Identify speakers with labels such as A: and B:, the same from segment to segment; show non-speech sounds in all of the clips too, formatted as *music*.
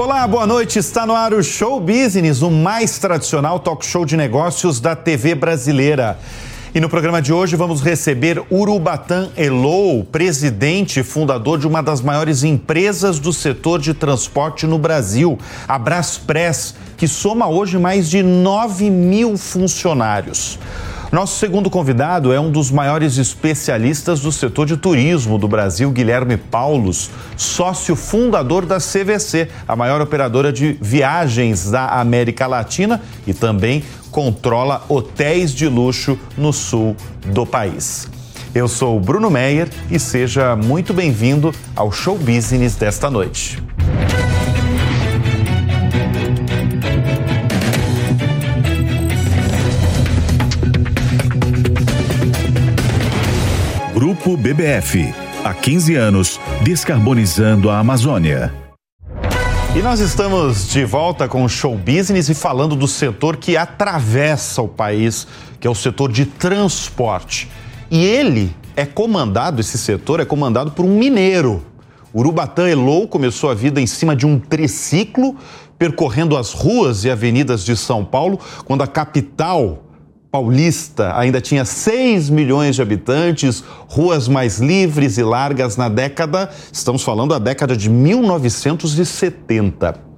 A: Olá, boa noite. Está no ar o Show Business, o mais tradicional talk show de negócios da TV brasileira. E no programa de hoje vamos receber Urubatã Elou, presidente e fundador de uma das maiores empresas do setor de transporte no Brasil, a Braspress, que soma hoje mais de 9 mil funcionários. Nosso segundo convidado é um dos maiores especialistas do setor de turismo do Brasil, Guilherme Paulos, sócio fundador da CVC, a maior operadora de viagens da América Latina e também controla hotéis de luxo no sul do país. Eu sou Bruno Meyer e seja muito bem-vindo ao Show Business desta noite.
B: Grupo BBF. Há 15 anos, descarbonizando a Amazônia.
A: E nós estamos de volta com o show business e falando do setor que atravessa o país, que é o setor de transporte. E ele é comandado, esse setor é comandado por um mineiro. Urubatã Elou começou a vida em cima de um triciclo, percorrendo as ruas e avenidas de São Paulo, quando a capital paulista ainda tinha 6 milhões de habitantes, ruas mais livres e largas na década, estamos falando da década de 1970.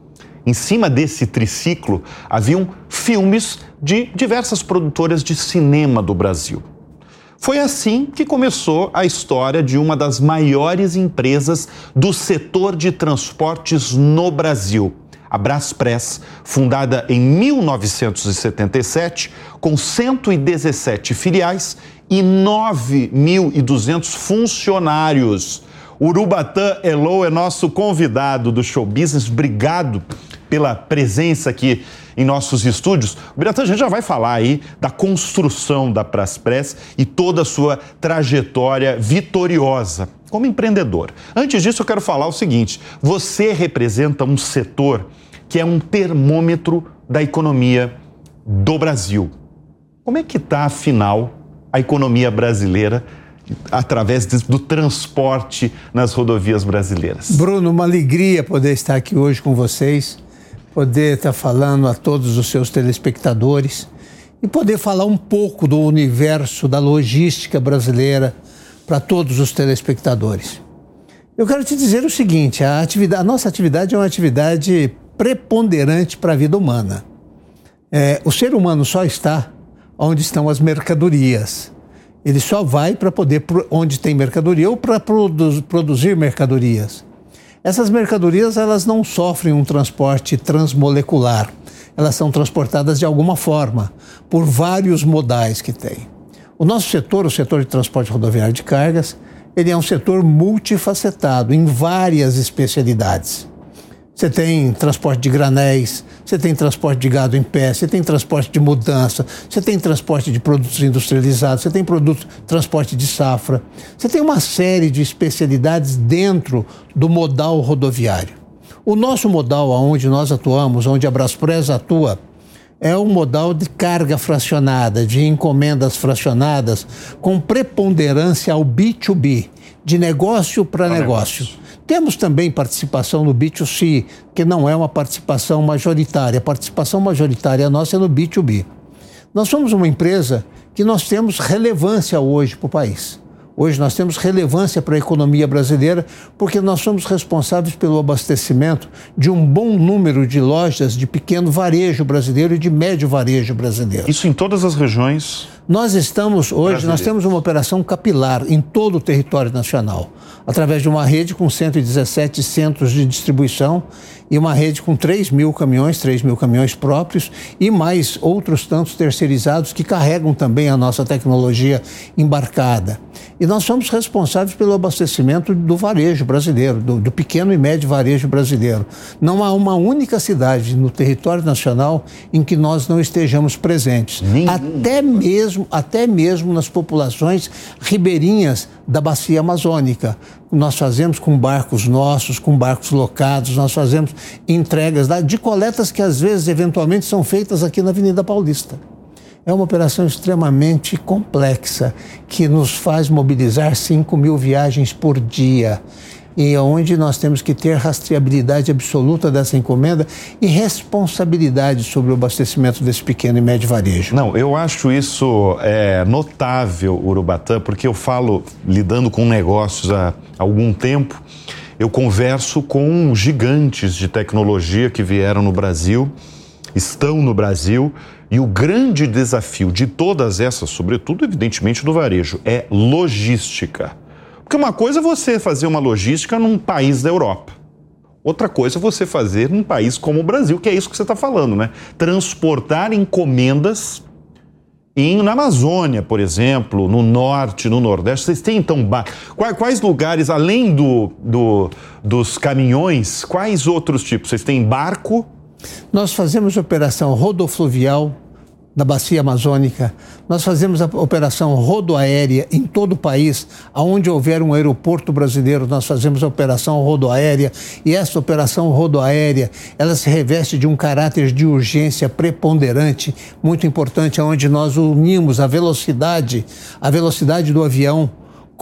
A: Em cima desse triciclo haviam filmes de diversas produtoras de cinema do Brasil. Foi assim que começou a história de uma das maiores empresas do setor de transportes no Brasil, a Braspress, fundada em 1977, com 117 filiais e 9.200 funcionários. Urubatã Elou é nosso convidado do Show Business. Obrigado pela presença aqui em nossos estúdios. Urubatã, a gente já vai falar aí da construção da Braspress e toda a sua trajetória vitoriosa como empreendedor. Antes disso, eu quero falar o seguinte: você representa um setor que é um termômetro da economia do Brasil. Como é que está, afinal, a economia brasileira através do transporte nas rodovias brasileiras?
C: Bruno, uma alegria poder estar aqui hoje com vocês, poder estar falando a todos os seus telespectadores e poder falar um pouco do universo da logística brasileira para todos os telespectadores. Eu quero te dizer o seguinte: a, atividade, a nossa atividade é uma atividade preponderante para a vida humana. É, o ser humano só está onde estão as mercadorias. Ele só vai para poder, onde tem mercadoria ou para produ produzir mercadorias. Essas mercadorias elas não sofrem um transporte transmolecular. Elas são transportadas de alguma forma, por vários modais que tem. O nosso setor, o setor de transporte rodoviário de cargas, ele é um setor multifacetado, em várias especialidades. Você tem transporte de granéis, você tem transporte de gado em pé, você tem transporte de mudança, você tem transporte de produtos industrializados, você tem produto, transporte de safra. Você tem uma série de especialidades dentro do modal rodoviário. O nosso modal, onde nós atuamos, onde a Braspress atua, é um modal de carga fracionada, de encomendas fracionadas, com preponderância ao B2B, de negócio para negócio. negócio. Temos também participação no B2C, que não é uma participação majoritária. A participação majoritária nossa é no B2B. Nós somos uma empresa que nós temos relevância hoje para o país. Hoje nós temos relevância para a economia brasileira porque nós somos responsáveis pelo abastecimento de um bom número de lojas de pequeno varejo brasileiro e de médio varejo brasileiro.
A: Isso em todas as regiões?
C: Nós estamos hoje, nós temos uma operação capilar em todo o território nacional, através de uma rede com 117 centros de distribuição e uma rede com 3 mil caminhões, 3 mil caminhões próprios e mais outros tantos terceirizados que carregam também a nossa tecnologia embarcada. E nós somos responsáveis pelo abastecimento do varejo brasileiro, do, do pequeno e médio varejo brasileiro. Não há uma única cidade no território nacional em que nós não estejamos presentes. Nenhum. Até mesmo, até mesmo nas populações ribeirinhas da bacia amazônica. Nós fazemos com barcos nossos, com barcos locados, nós fazemos entregas de coletas que às vezes, eventualmente, são feitas aqui na Avenida Paulista. É uma operação extremamente complexa que nos faz mobilizar 5 mil viagens por dia. E onde nós temos que ter rastreabilidade absoluta dessa encomenda e responsabilidade sobre o abastecimento desse pequeno e médio varejo.
A: Não, eu acho isso é, notável, Urubatã, porque eu falo lidando com negócios há algum tempo. Eu converso com gigantes de tecnologia que vieram no Brasil, estão no Brasil, e o grande desafio de todas essas, sobretudo, evidentemente, do varejo, é logística. Porque uma coisa é você fazer uma logística num país da Europa. Outra coisa é você fazer num país como o Brasil, que é isso que você está falando, né? Transportar encomendas em, na Amazônia, por exemplo, no norte, no nordeste. Vocês têm então quais, quais lugares, além do, do, dos caminhões, quais outros tipos? Vocês têm barco?
C: Nós fazemos operação rodofluvial da bacia amazônica. Nós fazemos a operação rodoaérea em todo o país, aonde houver um aeroporto brasileiro, nós fazemos a operação rodoaérea e essa operação rodoaérea, ela se reveste de um caráter de urgência preponderante, muito importante, onde nós unimos a velocidade, a velocidade do avião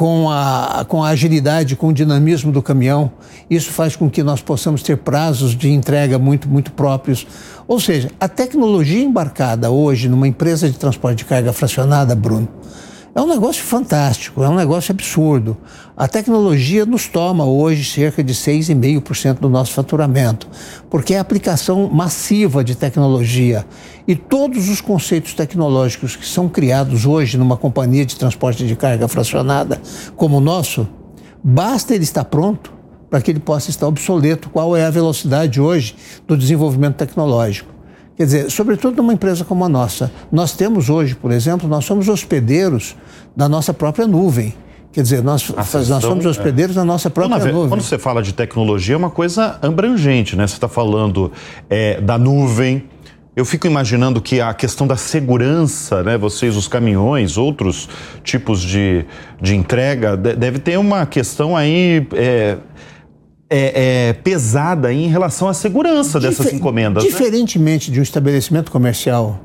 C: com a, com a agilidade, com o dinamismo do caminhão. Isso faz com que nós possamos ter prazos de entrega muito, muito próprios. Ou seja, a tecnologia embarcada hoje numa empresa de transporte de carga fracionada, Bruno, é um negócio fantástico, é um negócio absurdo. A tecnologia nos toma hoje cerca de 6,5% do nosso faturamento, porque é a aplicação massiva de tecnologia. E todos os conceitos tecnológicos que são criados hoje numa companhia de transporte de carga fracionada como o nosso, basta ele estar pronto para que ele possa estar obsoleto. Qual é a velocidade hoje do desenvolvimento tecnológico? Quer dizer, sobretudo numa empresa como a nossa. Nós temos hoje, por exemplo, nós somos hospedeiros da nossa própria nuvem. Quer dizer, nós, nós somos hospedeiros é. da nossa própria
A: quando,
C: nuvem.
A: Quando você fala de tecnologia, é uma coisa abrangente, né? Você está falando é, da nuvem. Eu fico imaginando que a questão da segurança, né? Vocês, os caminhões, outros tipos de, de entrega, deve ter uma questão aí. É, é, é, pesada em relação à segurança Difer dessas encomendas.
C: Né? Diferentemente né? de um estabelecimento comercial,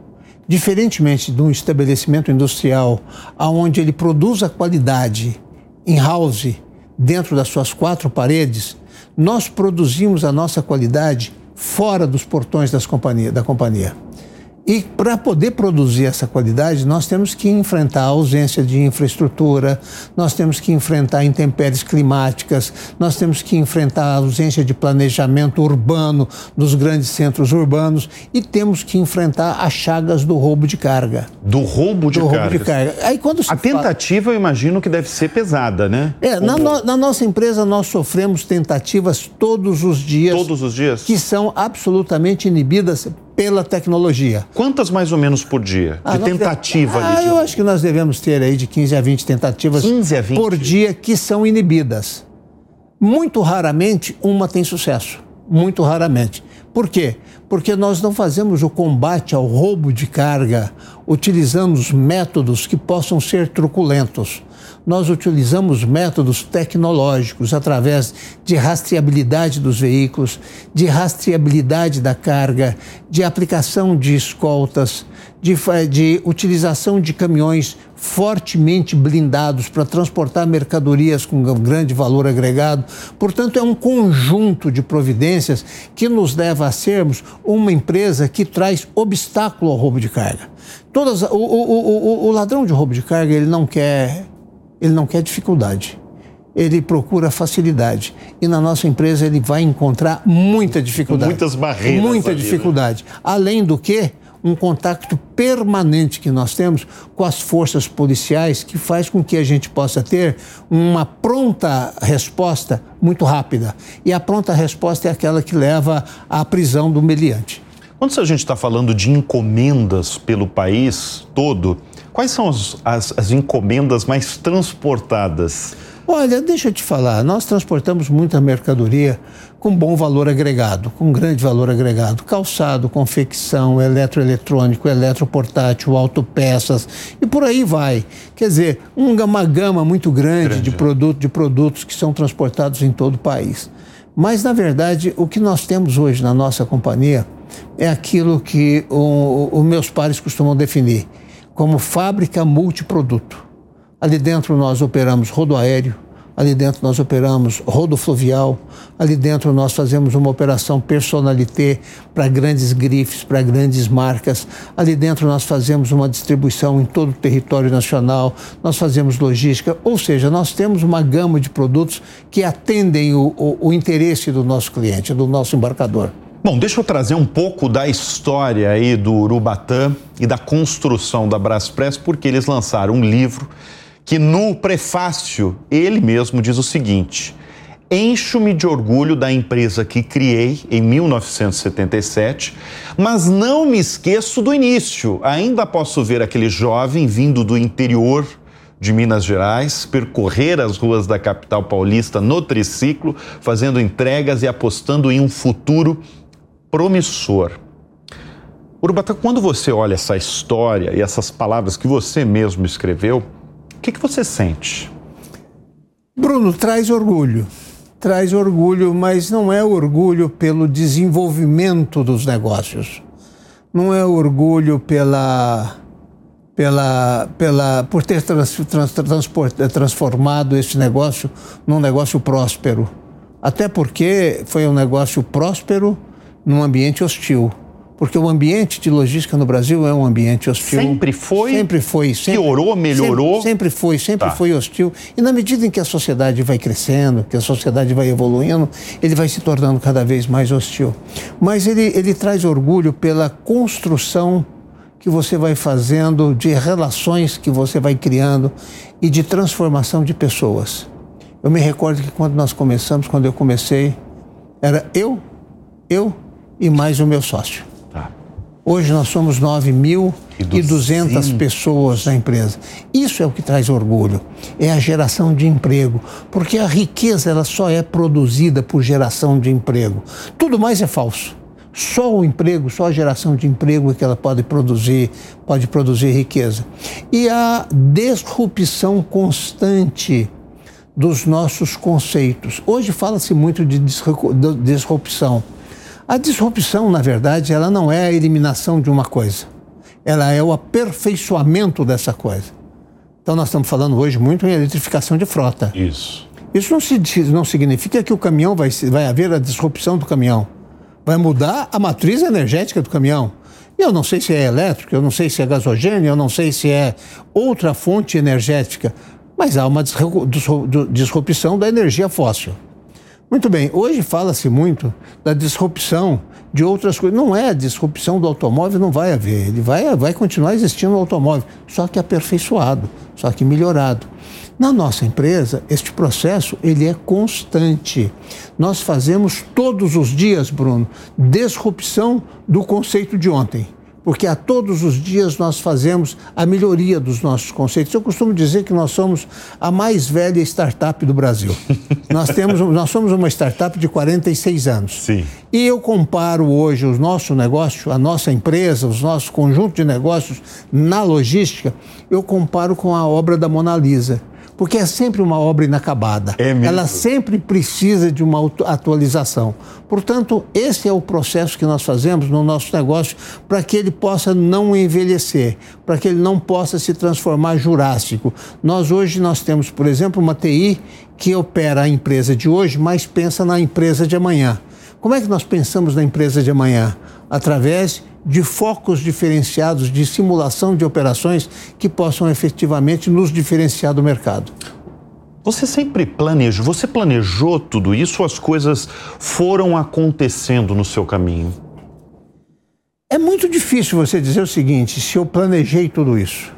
C: diferentemente de um estabelecimento industrial, onde ele produz a qualidade in-house dentro das suas quatro paredes, nós produzimos a nossa qualidade fora dos portões das companhia, da companhia. E para poder produzir essa qualidade, nós temos que enfrentar a ausência de infraestrutura, nós temos que enfrentar intempéries climáticas, nós temos que enfrentar a ausência de planejamento urbano dos grandes centros urbanos e temos que enfrentar as chagas do roubo de carga.
A: Do roubo de, do roubo de carga. Aí, quando a tentativa, fala... eu imagino que deve ser pesada, né?
C: É, na, no, na nossa empresa nós sofremos tentativas todos os dias.
A: Todos os dias?
C: Que são absolutamente inibidas pela tecnologia.
A: Quantas mais ou menos por dia? Ah, de tentativa?
C: Ah,
A: de...
C: eu acho que nós devemos ter aí de 15 a 20 tentativas
A: 15 a 20?
C: por dia que são inibidas. Muito raramente uma tem sucesso. Muito raramente. Por quê? Porque nós não fazemos o combate ao roubo de carga utilizando métodos que possam ser truculentos nós utilizamos métodos tecnológicos através de rastreabilidade dos veículos, de rastreabilidade da carga, de aplicação de escoltas, de, de utilização de caminhões fortemente blindados para transportar mercadorias com grande valor agregado. Portanto, é um conjunto de providências que nos leva a sermos uma empresa que traz obstáculo ao roubo de carga. Todas, o, o, o, o ladrão de roubo de carga ele não quer ele não quer dificuldade. Ele procura facilidade. E na nossa empresa ele vai encontrar muita dificuldade.
A: Muitas barreiras.
C: Muita ali, né? dificuldade. Né? Além do que, um contato permanente que nós temos com as forças policiais que faz com que a gente possa ter uma pronta resposta muito rápida. E a pronta resposta é aquela que leva à prisão do meliante.
A: Quando a gente está falando de encomendas pelo país todo, Quais são as, as, as encomendas mais transportadas?
C: Olha, deixa eu te falar, nós transportamos muita mercadoria com bom valor agregado, com grande valor agregado. Calçado, confecção, eletroeletrônico, eletroportátil, autopeças e por aí vai. Quer dizer, uma gama muito grande, grande. De, produto, de produtos que são transportados em todo o país. Mas, na verdade, o que nós temos hoje na nossa companhia é aquilo que os meus pares costumam definir como fábrica multiproduto. Ali dentro nós operamos rodoaéreo, Ali dentro nós operamos rodofluvial, ali dentro nós fazemos uma operação personalité para grandes grifes, para grandes marcas. Ali dentro nós fazemos uma distribuição em todo o território nacional, nós fazemos logística, ou seja, nós temos uma gama de produtos que atendem o, o, o interesse do nosso cliente, do nosso embarcador.
A: Bom, deixa eu trazer um pouco da história aí do Urubatã e da construção da Braspress, porque eles lançaram um livro que no prefácio ele mesmo diz o seguinte: Encho-me de orgulho da empresa que criei em 1977, mas não me esqueço do início. Ainda posso ver aquele jovem vindo do interior de Minas Gerais, percorrer as ruas da capital paulista no triciclo, fazendo entregas e apostando em um futuro promissor. Urubatã, quando você olha essa história e essas palavras que você mesmo escreveu, que, que você sente?
C: Bruno, traz orgulho. Traz orgulho, mas não é orgulho pelo desenvolvimento dos negócios. Não é orgulho pela, pela, pela, por ter trans, trans, transformado esse negócio num negócio próspero. Até porque foi um negócio próspero num ambiente hostil porque o ambiente de logística no Brasil é um ambiente hostil.
A: Sempre foi?
C: Sempre foi. Sempre,
A: piorou, melhorou?
C: Sempre, sempre foi, sempre tá. foi hostil. E na medida em que a sociedade vai crescendo, que a sociedade vai evoluindo, ele vai se tornando cada vez mais hostil. Mas ele, ele traz orgulho pela construção que você vai fazendo, de relações que você vai criando e de transformação de pessoas. Eu me recordo que quando nós começamos, quando eu comecei, era eu, eu e mais o meu sócio. Hoje nós somos 9.200 pessoas na empresa. Isso é o que traz orgulho, é a geração de emprego, porque a riqueza ela só é produzida por geração de emprego. Tudo mais é falso. Só o emprego, só a geração de emprego é que ela pode produzir, pode produzir riqueza. E a disrupção constante dos nossos conceitos. Hoje fala-se muito de disrupção. A disrupção, na verdade, ela não é a eliminação de uma coisa. Ela é o aperfeiçoamento dessa coisa. Então, nós estamos falando hoje muito em eletrificação de frota.
A: Isso.
C: Isso não, se, não significa que o caminhão vai, vai haver a disrupção do caminhão. Vai mudar a matriz energética do caminhão. Eu não sei se é elétrico, eu não sei se é gasogênio, eu não sei se é outra fonte energética, mas há uma disrupção da energia fóssil. Muito bem, hoje fala-se muito da disrupção de outras coisas. Não é a disrupção do automóvel, não vai haver. Ele vai, vai continuar existindo o automóvel, só que aperfeiçoado, só que melhorado. Na nossa empresa, este processo ele é constante. Nós fazemos todos os dias, Bruno, disrupção do conceito de ontem porque a todos os dias nós fazemos a melhoria dos nossos conceitos. Eu costumo dizer que nós somos a mais velha startup do Brasil. *laughs* nós, temos, nós somos uma startup de 46 anos.
A: Sim.
C: E eu comparo hoje o nosso negócio, a nossa empresa, os nossos conjuntos de negócios na logística, eu comparo com a obra da Mona Lisa porque é sempre uma obra inacabada.
A: É mesmo.
C: Ela sempre precisa de uma atualização. Portanto, esse é o processo que nós fazemos no nosso negócio para que ele possa não envelhecer, para que ele não possa se transformar jurássico. Nós hoje nós temos, por exemplo, uma TI que opera a empresa de hoje, mas pensa na empresa de amanhã. Como é que nós pensamos na empresa de amanhã? Através de focos diferenciados de simulação de operações que possam efetivamente nos diferenciar do mercado.
A: Você sempre planejou, você planejou tudo isso ou as coisas foram acontecendo no seu caminho?
C: É muito difícil você dizer o seguinte, se eu planejei tudo isso.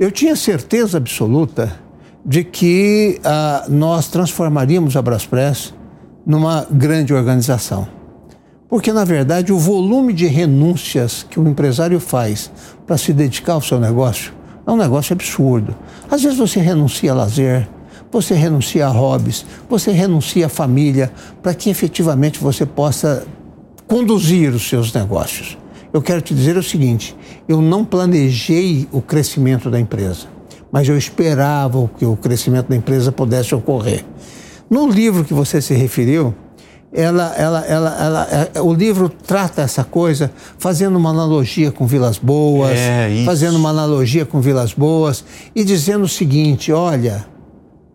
C: Eu tinha certeza absoluta de que ah, nós transformaríamos a Braspress numa grande organização. Porque, na verdade, o volume de renúncias que o empresário faz para se dedicar ao seu negócio é um negócio absurdo. Às vezes você renuncia a lazer, você renuncia a hobbies, você renuncia a família, para que efetivamente você possa conduzir os seus negócios. Eu quero te dizer o seguinte: eu não planejei o crescimento da empresa, mas eu esperava que o crescimento da empresa pudesse ocorrer. No livro que você se referiu, ela, ela, ela, ela, é, o livro trata essa coisa fazendo uma analogia com Vilas Boas,
A: é,
C: fazendo uma analogia com Vilas Boas e dizendo o seguinte: olha,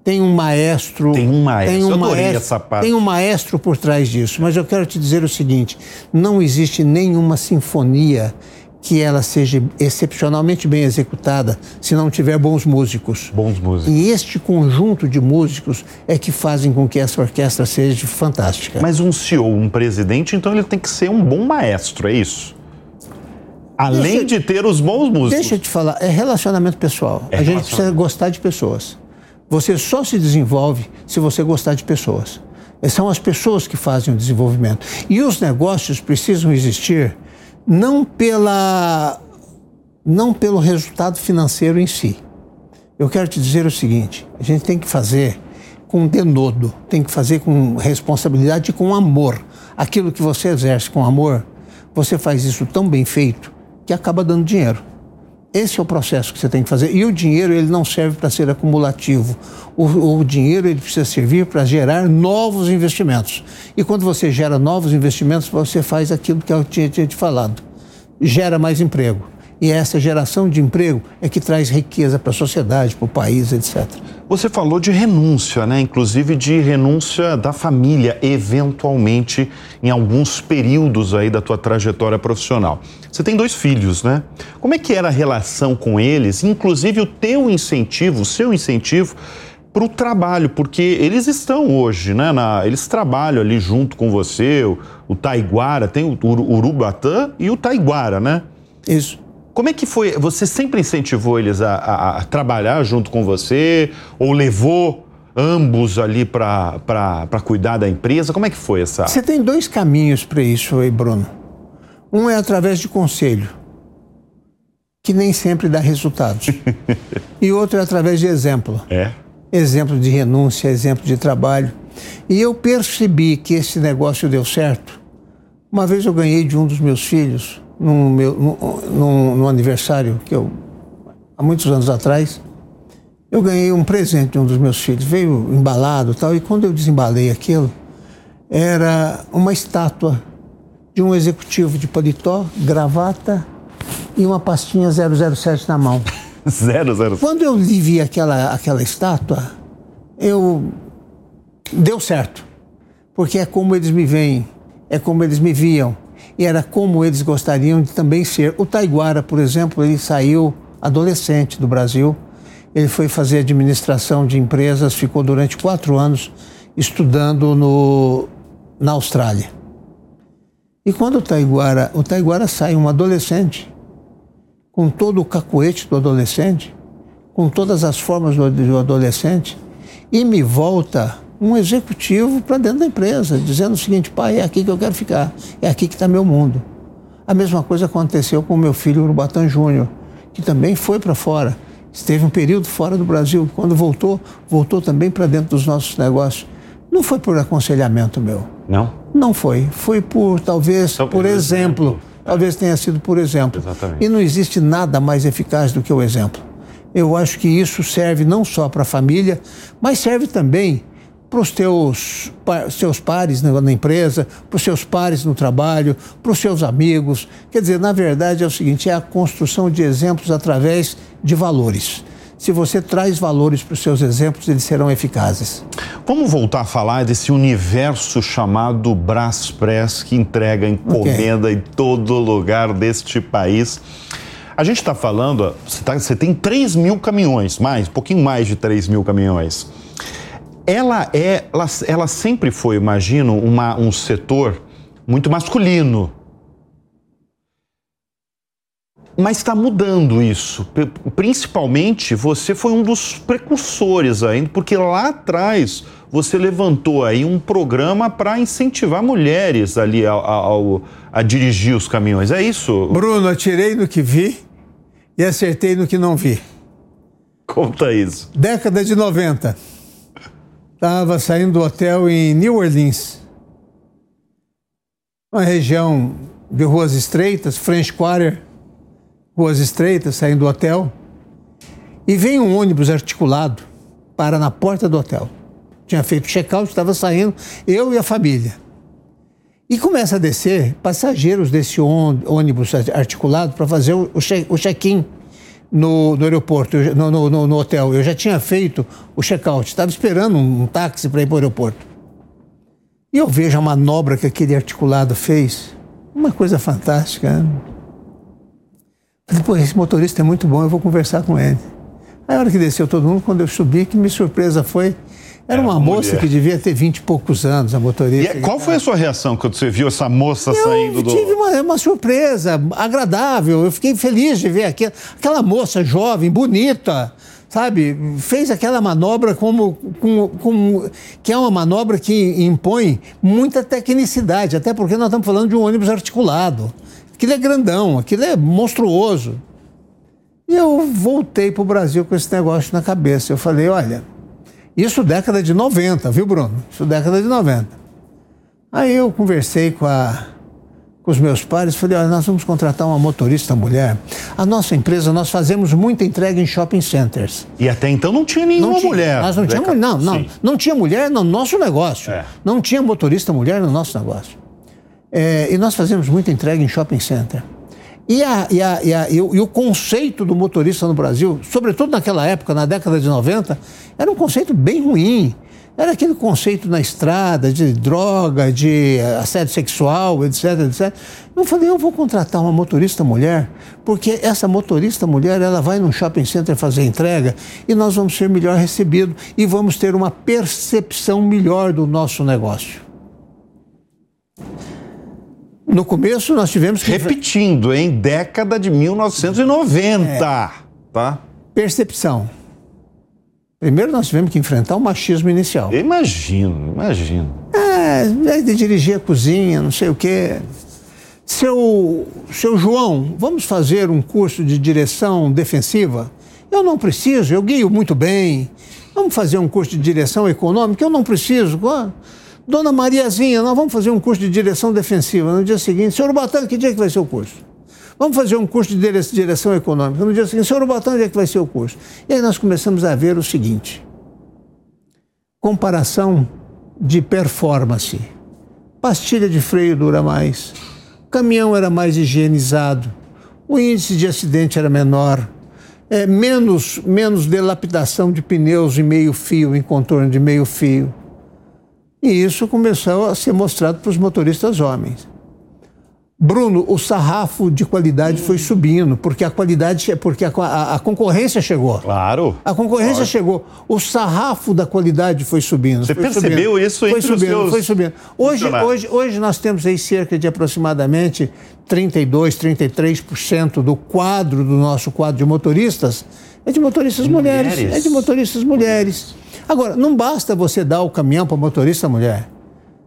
C: tem um maestro.
A: Tem um maestro.
C: Tem um maestro,
A: essa parte.
C: Tem um maestro por trás disso. Mas eu quero te dizer o seguinte: não existe nenhuma sinfonia que ela seja excepcionalmente bem executada se não tiver bons músicos.
A: Bons músicos.
C: E este conjunto de músicos é que fazem com que essa orquestra seja fantástica.
A: Mas um CEO, um presidente, então ele tem que ser um bom maestro, é isso? Além
C: Deixa-
A: de ter os bons músicos.
C: Deixa eu te falar, é relacionamento pessoal.
A: É
C: a gente precisa gostar de pessoas. Você só se desenvolve se você gostar de pessoas. São as pessoas que fazem o desenvolvimento. E os negócios precisam existir não pela não pelo resultado financeiro em si. Eu quero te dizer o seguinte: a gente tem que fazer com denodo, tem que fazer com responsabilidade e com amor. Aquilo que você exerce com amor, você faz isso tão bem feito que acaba dando dinheiro. Esse é o processo que você tem que fazer. E o dinheiro ele não serve para ser acumulativo. O, o dinheiro ele precisa servir para gerar novos investimentos. E quando você gera novos investimentos, você faz aquilo que eu tinha, tinha te falado. Gera mais emprego. E essa geração de emprego é que traz riqueza para a sociedade, para o país, etc.
A: Você falou de renúncia, né? Inclusive de renúncia da família, eventualmente, em alguns períodos aí da tua trajetória profissional. Você tem dois filhos, né? Como é que era a relação com eles? Inclusive o teu incentivo, o seu incentivo para o trabalho, porque eles estão hoje, né? na- eles trabalham ali junto com você, o, o Taiguara, tem o Uru- Urubatã e o Taiguara, né?
C: Isso.
A: Como é que foi? Você sempre incentivou eles a, a- a trabalhar junto com você? Ou levou ambos ali para cuidar da empresa? Como é que foi essa?
C: Você tem dois caminhos para isso aí, Bruno. Um é através de conselho, que nem sempre dá resultados. *laughs* e outro é através de exemplo.
A: É?
C: Exemplo de renúncia, exemplo de trabalho. E eu percebi que esse negócio deu certo. Uma vez eu ganhei de um dos meus filhos, no, meu, no- no aniversário que eu, há muitos anos atrás, eu ganhei um presente de um dos meus filhos. Veio embalado e tal, e quando eu desembalei aquilo, era uma estátua de um executivo de paletó, gravata e uma pastinha 007 na mão. *laughs*
A: Zero, zero.
C: Quando eu vi aquela, aquela estátua, eu. Deu certo. Porque é como eles me veem, é como eles me viam. Era como eles gostariam de também ser. O Taiguara, por exemplo, ele saiu adolescente do Brasil. Ele foi fazer administração de empresas, ficou durante quatro anos estudando no, na Austrália. E quando o Taiguara, o Taiguara sai um adolescente, com todo o cacuete do adolescente, com todas as formas do, do adolescente, e me volta um executivo para dentro da empresa, dizendo o seguinte: pai, é aqui que eu quero ficar, é aqui que está meu mundo. A mesma coisa aconteceu com o meu filho Urubatã Júnior, que também foi para fora. Esteve um período fora do Brasil. Quando voltou, voltou também para dentro dos nossos negócios. Não foi por aconselhamento meu.
A: Não?
C: Não foi. Foi por, talvez,
A: Só
C: por
A: por
C: exemplo.
A: exemplo.
C: Talvez tenha sido por exemplo.
A: Exatamente.
C: E não existe nada mais eficaz do que o exemplo. Eu acho que isso serve não só para a família, mas serve também para os teus, seus pares na, na empresa, para os seus pares no trabalho, para os seus amigos. Quer dizer, na verdade é o seguinte: é a construção de exemplos através de valores. Se você traz valores para os seus exemplos, eles serão eficazes.
A: Vamos voltar a falar desse universo chamado Braspress que entrega encomenda em todo lugar deste país. A gente está falando, você, tá- você tem 3 mil caminhões, mais, um pouquinho mais de 3 mil caminhões. Ela é, ela, ela sempre foi, imagino, uma, um setor muito masculino. Mas está mudando isso. Principalmente você foi um dos precursores ainda, porque lá atrás você levantou aí um programa para incentivar mulheres ali ao, ao- a dirigir os caminhões. É isso?
C: Bruno, atirei no que vi e acertei no que não vi.
A: Conta isso.
C: Década de 90. Estava saindo do hotel em New Orleans. Uma região de ruas estreitas, French Quarter, ruas estreitas, saindo do hotel. E vem um ônibus articulado, para na porta do hotel. Tinha feito check-out, estava saindo, eu e a família. E começa a descer passageiros desse ôn- ônibus articulado para fazer o check-in no, no aeroporto, eu, no, no, no, hotel. Eu já tinha feito o check-out, estava esperando um, um táxi para ir para o aeroporto. E eu vejo a manobra que aquele articulado fez. Uma coisa fantástica. Né? Falei, esse motorista é muito bom, eu vou conversar com ele. Aí a hora que desceu todo mundo, quando eu subi, que minha surpresa foi. Era uma, moça mulher. que devia ter vinte e poucos anos, a motorista.
A: E qual foi a sua reação quando você viu essa moça
C: eu
A: saindo do.
C: Eu tive uma, uma, surpresa agradável. Eu fiquei feliz de ver aquela, aquela moça jovem, bonita, sabe? Fez aquela manobra como, como, como, que é uma manobra que impõe muita tecnicidade, até porque nós estamos falando de um ônibus articulado. Aquilo é grandão, aquilo é monstruoso. E eu voltei para o Brasil com esse negócio na cabeça. Eu falei, olha, isso década de 90, viu, Bruno? Isso década de 90. Aí eu conversei com, a, com os meus pais, falei, olha, nós vamos contratar uma motorista mulher. A nossa empresa, nós fazemos muita entrega em shopping centers.
A: E até então não tinha nenhuma
C: não tinha,
A: mulher.
C: Nós não, tínhamos, não, não, não tinha mulher no nosso negócio. É. Não tinha motorista mulher no nosso negócio. É, e nós fazemos muita entrega em shopping center. E, a, e, a, e, a, e, o, e, o, conceito do motorista no Brasil, sobretudo naquela época, na década de 90, era um conceito bem ruim. Era aquele conceito na estrada de droga, de assédio sexual, etc, etc. Eu falei, eu vou contratar uma motorista mulher, porque essa motorista mulher, ela vai num shopping center fazer entrega e nós vamos ser melhor recebidos e vamos ter uma percepção melhor do nosso negócio. No começo nós tivemos que.
A: Repetindo, em década de 1990. É. Tá?
C: Percepção. Primeiro nós tivemos que enfrentar o machismo inicial.
A: imagino, imagino.
C: É, de dirigir a cozinha, não sei o quê. Seu, seu João, vamos fazer um curso de direção defensiva? Eu não preciso, eu guio muito bem. Vamos fazer um curso de direção econômica? Eu não preciso. Dona Mariazinha, nós vamos fazer um curso de direção defensiva. No dia seguinte, senhor Batan, que dia que vai ser o curso? Vamos fazer um curso de direção econômica. No dia seguinte, senhor Batan, onde é que vai ser o curso? E aí nós começamos a ver o seguinte: comparação de performance. Pastilha de freio dura mais, caminhão era mais higienizado, o índice de acidente era menor, é, menos, menos delapidação de pneus em meio fio, em contorno de meio fio. E isso começou a ser mostrado para os motoristas homens. Bruno, o sarrafo de qualidade foi subindo, porque a qualidade, porque a, a, a concorrência chegou.
A: Claro.
C: A concorrência claro. chegou. O sarrafo da qualidade foi subindo.
A: Você
C: foi
A: percebeu
C: subindo.
A: isso
C: foi
A: entre
C: subindo,
A: os seus
C: Foi subindo. Hoje, hoje, hoje nós temos aí cerca de aproximadamente 32, 33% do quadro do nosso quadro de motoristas é de motoristas mulheres. mulheres. É de motoristas mulheres. Agora, não basta você dar o caminhão para motorista mulher.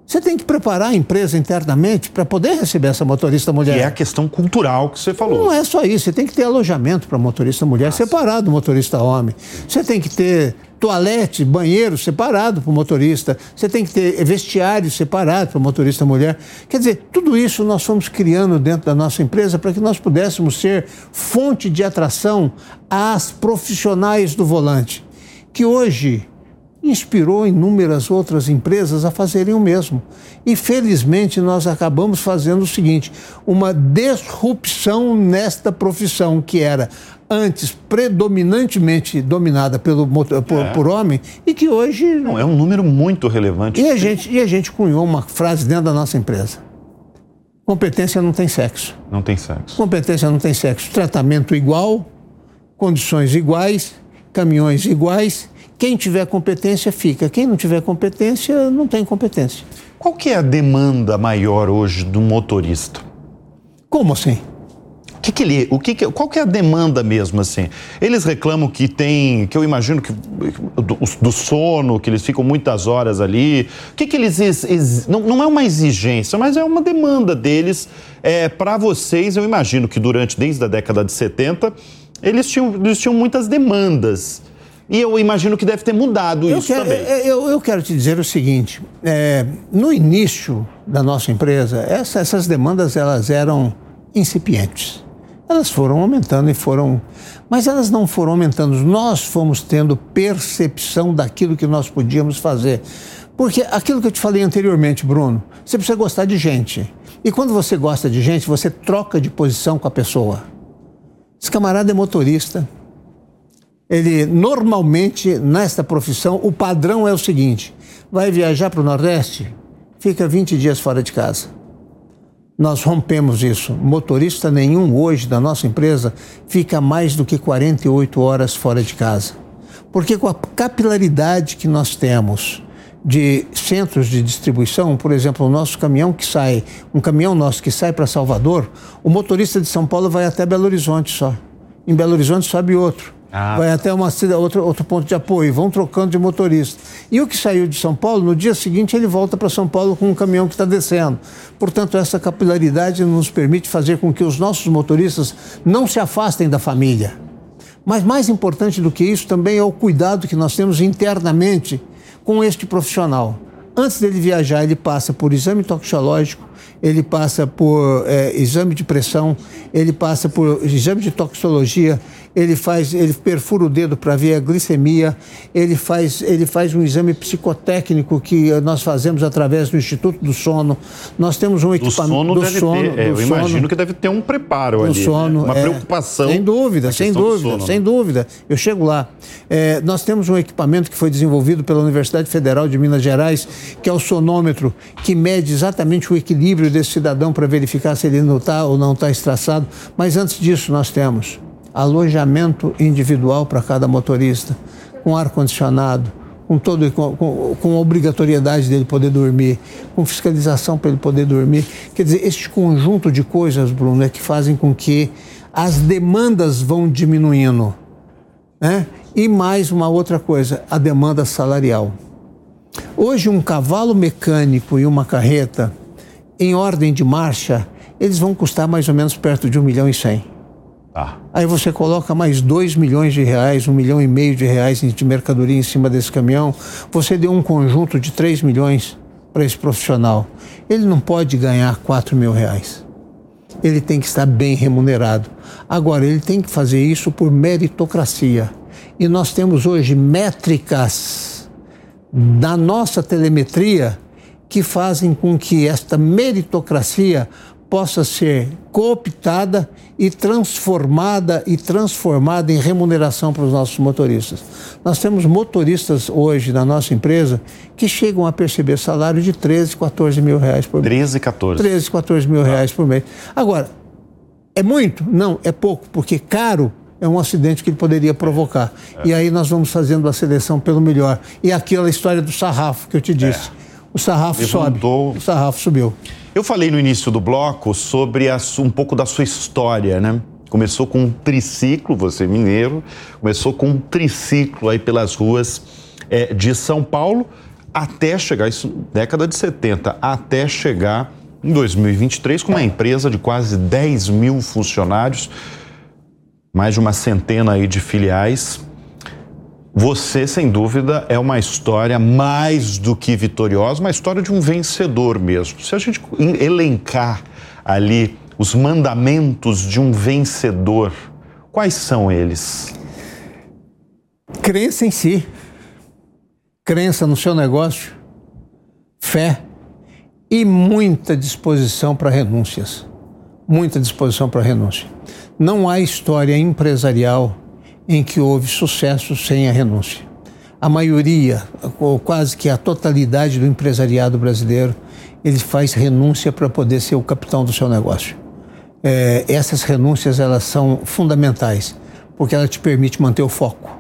C: Você tem que preparar a empresa internamente para poder receber essa motorista mulher.
A: E é a questão cultural que você falou.
C: Não é só isso. Você tem que ter alojamento para motorista mulher Nossa. separado do motorista homem. Você tem que ter toalete, banheiro separado para o motorista. Você tem que ter vestiário separado para o motorista mulher. Quer dizer, tudo isso nós fomos criando dentro da nossa empresa para que nós pudéssemos ser fonte de atração às profissionais do volante. Que hoje inspirou inúmeras outras empresas a fazerem o mesmo. E felizmente nós acabamos fazendo o seguinte: uma disrupção nesta profissão que era antes predominantemente dominada pelo, por, é. por homem e que hoje.
A: Não, é um número muito relevante.
C: E a, gente, e a gente cunhou uma frase dentro da nossa empresa. Competência não tem sexo.
A: Não tem sexo.
C: Competência não tem sexo. Tratamento igual, condições iguais, caminhões iguais quem tiver competência fica, quem não tiver competência não tem competência.
A: Qual que é a demanda maior hoje do motorista?
C: Como assim?
A: O que, que ele, o que, que qual que é a demanda mesmo assim? Eles reclamam que tem, que eu imagino que do, do sono, que eles ficam muitas horas ali. O que, que eles ex, não, não é uma exigência, mas é uma demanda deles é, para vocês. Eu imagino que durante desde a década de 70 eles tinham, eles tinham muitas demandas. E eu imagino que deve ter mudado
C: eu
A: isso
C: quero,
A: também.
C: É, eu, eu, quero te dizer o seguinte: é, no início da nossa empresa, essa, essas demandas elas eram incipientes. Elas foram aumentando e foram. Mas elas não foram aumentando. Nós fomos tendo percepção daquilo que nós podíamos fazer. Porque aquilo que eu te falei anteriormente, Bruno, você precisa gostar de gente. E quando você gosta de gente, você troca de posição com a pessoa. Esse camarada é motorista. Ele normalmente nesta profissão o padrão é o seguinte: vai viajar para o Nordeste, fica 20 dias fora de casa. Nós rompemos isso. Motorista nenhum hoje da nossa empresa fica mais do que 48 horas fora de casa. Porque com a capilaridade que nós temos de centros de distribuição, por exemplo, o nosso caminhão que sai, um caminhão nosso que sai para Salvador, o motorista de São Paulo vai até Belo Horizonte só. Em Belo Horizonte sobe outro. Ah. Vai até uma outro, outro ponto de apoio, vão trocando de motorista. E o que saiu de São Paulo, no dia seguinte ele volta para São Paulo com um caminhão que está descendo. Portanto, essa capilaridade nos permite fazer com que os nossos motoristas não se afastem da família. Mas mais importante do que isso também é o cuidado que nós temos internamente com este profissional. Antes dele viajar, ele passa por exame toxicológico, ele passa por é, exame de pressão, ele passa por exame de toxicologia, ele faz, ele perfura o dedo para ver a glicemia, ele faz, ele faz um exame psicotécnico que nós fazemos através do Instituto do Sono. Nós temos um equipamento
A: do sono. Do deve sono ter, é, eu sono, imagino que deve ter um preparo do ali, né? sono, né? uma é, preocupação.
C: Sem dúvida, sem dúvida, sem dúvida. Eu chego lá. É, nós temos um equipamento que foi desenvolvido pela Universidade Federal de Minas Gerais, que é o sonômetro, que mede exatamente o equilíbrio desse cidadão para verificar se ele não está ou não está estressado. Mas antes disso, nós temos alojamento individual para cada motorista, com ar-condicionado, com, com, com, com obrigatoriedade dele poder dormir, com fiscalização para ele poder dormir. Quer dizer, este conjunto de coisas, Bruno, é que fazem com que as demandas vão diminuindo. Né? E mais uma outra coisa, a demanda salarial. Hoje, um cavalo mecânico e uma carreta, em ordem de marcha, eles vão custar mais ou menos perto de um milhão e cem. Tá. Aí você coloca mais 2 milhões de reais, um milhão e meio de reais de mercadoria em cima desse caminhão. Você deu um conjunto de 3 milhões para esse profissional. Ele não pode ganhar 4 mil reais. Ele tem que estar bem remunerado. Agora, ele tem que fazer isso por meritocracia. E nós temos hoje métricas da nossa telemetria que fazem com que esta meritocracia possa ser cooptada e transformada e transformada em remuneração para os nossos motoristas. Nós temos motoristas hoje na nossa empresa que chegam a perceber salário de 13, 14 mil reais por mês.
A: 13, 14.
C: 13, 14 mil reais por mês. Agora, é muito? Não, é pouco, porque caro é um acidente que ele poderia provocar. É. E aí nós vamos fazendo a seleção pelo melhor. E aquela história do sarrafo que eu te disse. É. O sarrafo Levantou... sobe. O sarrafo subiu.
A: Eu falei no início do bloco sobre a, um pouco da sua história, né? Começou com um triciclo, você mineiro, começou com um triciclo aí pelas ruas é, de São Paulo até chegar, isso década de 70, até chegar em 2023 com uma empresa de quase 10 mil funcionários, mais de uma centena aí de filiais. Você, sem dúvida, é uma história mais do que vitoriosa, uma história de um vencedor mesmo. Se a gente elencar ali os mandamentos de um vencedor, quais são eles?
C: Crença em si, crença no seu negócio, fé e muita disposição para renúncias. Muita disposição para renúncia. Não há história empresarial em que houve sucesso sem a renúncia. A maioria, ou quase que a totalidade do empresariado brasileiro, ele faz renúncia para poder ser o capitão do seu negócio. É, essas renúncias elas são fundamentais, porque ela te permite manter o foco.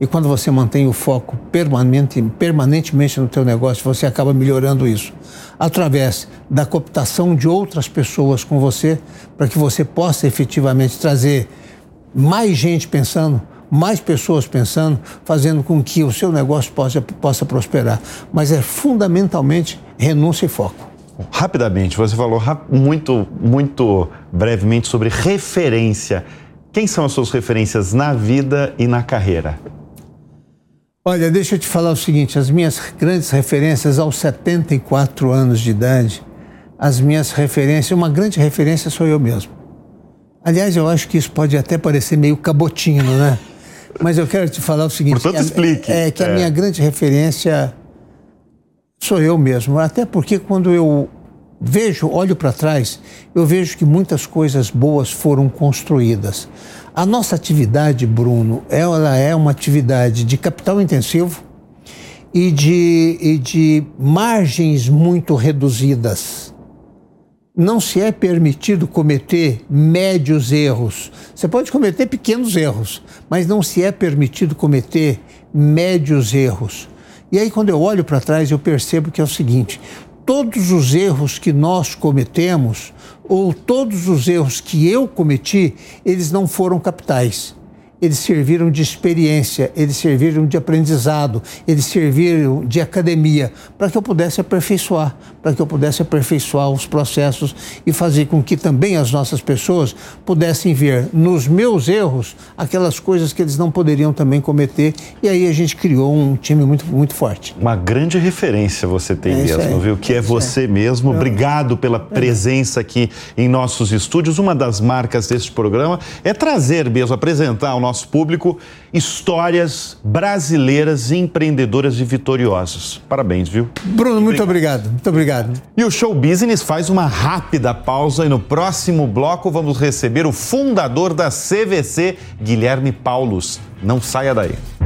C: E quando você mantém o foco permanente, permanentemente no teu negócio, você acaba melhorando isso através da cooptação de outras pessoas com você, para que você possa efetivamente trazer mais gente pensando, mais pessoas pensando, fazendo com que o seu negócio possa, possa prosperar. Mas é fundamentalmente renúncia e foco.
A: Rapidamente, você falou muito, muito brevemente sobre referência. Quem são as suas referências na vida e na carreira?
C: Olha, deixa eu te falar o seguinte: as minhas grandes referências aos 74 anos de idade, as minhas referências, uma grande referência sou eu mesmo. Aliás, eu acho que isso pode até parecer meio cabotino, né? Mas eu quero te falar o seguinte.
A: Portanto, explique.
C: É, é que a é. minha grande referência sou eu mesmo. Até porque quando eu vejo, olho para trás, eu vejo que muitas coisas boas foram construídas. A nossa atividade, Bruno, ela é uma atividade de capital intensivo e de, e de margens muito reduzidas. Não se é permitido cometer médios erros. Você pode cometer pequenos erros, mas não se é permitido cometer médios erros. E aí, quando eu olho para trás, eu percebo que é o seguinte: todos os erros que nós cometemos, ou todos os erros que eu cometi, eles não foram capitais eles serviram de experiência, eles serviram de aprendizado, eles serviram de academia, para que eu pudesse aperfeiçoar, para que eu pudesse aperfeiçoar os processos e fazer com que também as nossas pessoas pudessem ver nos meus erros aquelas coisas que eles não poderiam também cometer. E aí a gente criou um time muito, muito forte.
A: Uma grande referência você tem é mesmo, viu? Que é, é você mesmo. Obrigado pela presença aqui em nossos estúdios. Uma das marcas deste programa é trazer mesmo, apresentar o nosso nosso público histórias brasileiras empreendedoras e vitoriosas. Parabéns, viu?
C: Bruno, muito obrigado. Muito obrigado.
A: E o Show Business faz uma rápida pausa e no próximo bloco vamos receber o fundador da CVC, Guilherme Paulus. Não saia daí.